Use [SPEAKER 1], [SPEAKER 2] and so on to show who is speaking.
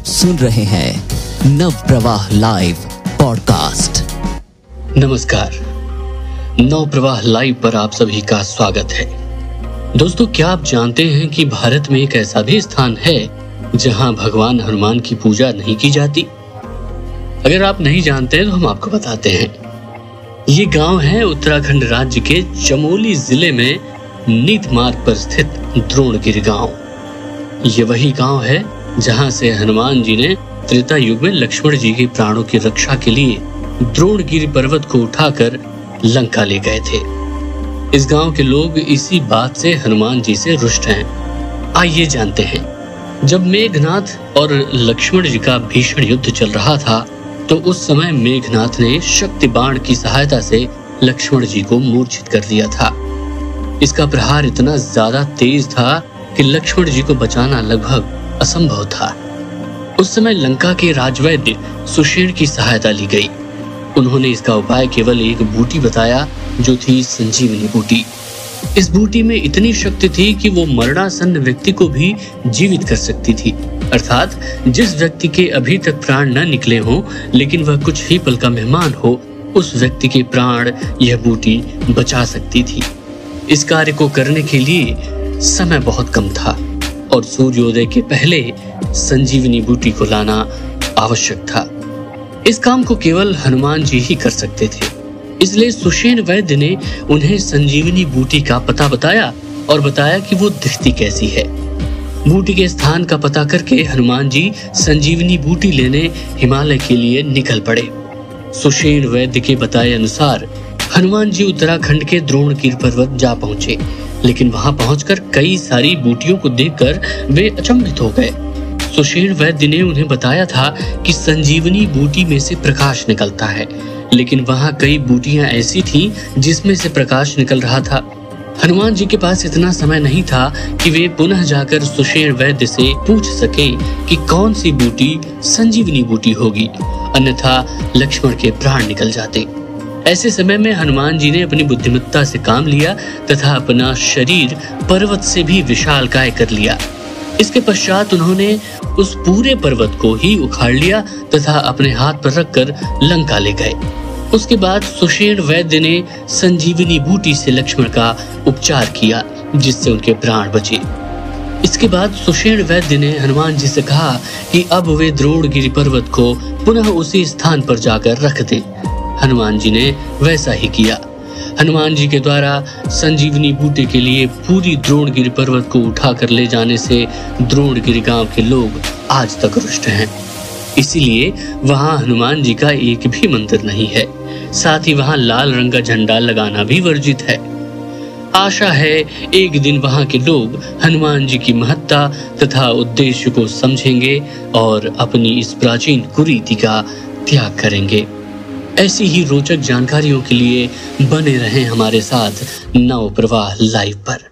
[SPEAKER 1] आप सुन रहे हैं नव प्रवाह लाइव पॉडकास्ट।
[SPEAKER 2] नमस्कार। नव प्रवाह लाइव पर आप सभी का स्वागत है। दोस्तों, क्या आप जानते हैं कि भारत में एक ऐसा भी स्थान है जहाँ भगवान हनुमान की पूजा नहीं की जाती? अगर आप नहीं जानते हैं तो हम आपको बताते हैं। ये गाँव है उत्तराखंड राज्य के चमोली ज़िले में नीत मार्ग पर स्थित द्रोणगिरी गाँव। ये वही गाँव है जहाँ से हनुमान जी ने त्रेता युग में लक्ष्मण जी के प्राणों की रक्षा के लिए द्रोणगिरी पर्वत को उठाकर लंका ले गए थे। इस गाँव के लोग इसी बात से हनुमान जी से रुष्ट हैं। आइए जानते हैं, जब मेघनाथ और लक्ष्मण जी का भीषण युद्ध चल रहा था तो उस समय मेघनाथ ने शक्ति बाण की सहायता से लक्ष्मण जी को मूर्छित कर दिया था। इसका प्रहार इतना ज़्यादा तेज था कि लक्ष्मण जी को बचाना लगभग असंभव था। उस समय लंका के राजवैद्य सुषेण की सहायता ली गई। उन्होंने इसका उपाय केवल एक बूटी बताया, जो थी संजीवनी बूटी। इस बूटी में इतनी शक्ति थी कि वो मरणासन्न व्यक्ति को भी जीवित कर सकती थी। अर्थात, जिस व्यक्ति के अभी तक प्राण न निकले हों, लेकिन वह कुछ ही पल का मेहमान हो, उस व्यक्ति के प्राण यह बूटी बचा सकती थी। इस कार्य को करने के लिए समय बहुत कम था। और सूर्योदय के पहले संजीवनी बूटी को लाना आवश्यक था। इस काम को केवल हनुमान जी ही कर सकते थे। इसलिए सुषेण वैद्य ने उन्हें संजीवनी बूटी का पता बताया और बताया कि वो दिखती कैसी है। बूटी के स्थान का पता करके हनुमान जी संजीवनी बूटी लेने हिमालय के लिए निकल पड़े। सुषेण वैद्य के बताए अनुसार हनुमान जी उत्तराखंड के द्रोणगिर पर्वत जा पहुँचे, लेकिन वहाँ पहुंचकर कई सारी बूटियों को देखकर वे अचंभित हो गए। सुशील वैद्य ने उन्हें बताया था कि संजीवनी बूटी में से प्रकाश निकलता है, लेकिन वहाँ कई बूटियाँ ऐसी थीं जिसमें से प्रकाश निकल रहा था। हनुमान जी के पास इतना समय नहीं था कि वे पुनः जाकर सुषेण वैद्य से पूछ सके कि कौन सी बूटी, संजीवनी बूटी होगी, अन्यथा लक्ष्मण के प्राण निकल जाते। ऐसे समय में हनुमान जी ने अपनी बुद्धिमत्ता से काम लिया तथा अपना शरीर पर्वत से भी विशाल काय कर लिया। इसके पश्चात उन्होंने उस पूरे पर्वत को ही उखाड़ लिया तथा अपने हाथ पर रखकर लंका ले गए। उसके बाद सुषेण वैद्य ने संजीवनी बूटी से लक्ष्मण का उपचार किया, जिससे उनके प्राण बचे। इसके बाद सुषेण वैद्य ने हनुमान जी से कहा कि अब वे द्रोणगिरी पर्वत को पुनः उसी स्थान पर जाकर रख दें। हनुमान जी ने वैसा ही किया। हनुमान जी के द्वारा संजीवनी बूटे के लिए पूरी द्रोणगिरी पर्वत को उठाकर ले जाने से द्रोणगिरी गाँव के लोग आज तक रुष्ट हैं। इसीलिए वहाँ हनुमान जी का एक भी मंदिर नहीं है। साथ ही वहाँ लाल रंग का झंडा लगाना भी वर्जित है। आशा है एक दिन वहाँ के लोग हनुमान जी की महत्ता तथा उद्देश्य को समझेंगे और अपनी इस प्राचीन कुरीति का त्याग करेंगे। ऐसी ही रोचक जानकारियों के लिए बने रहें हमारे साथ नव प्रवाह लाइव पर।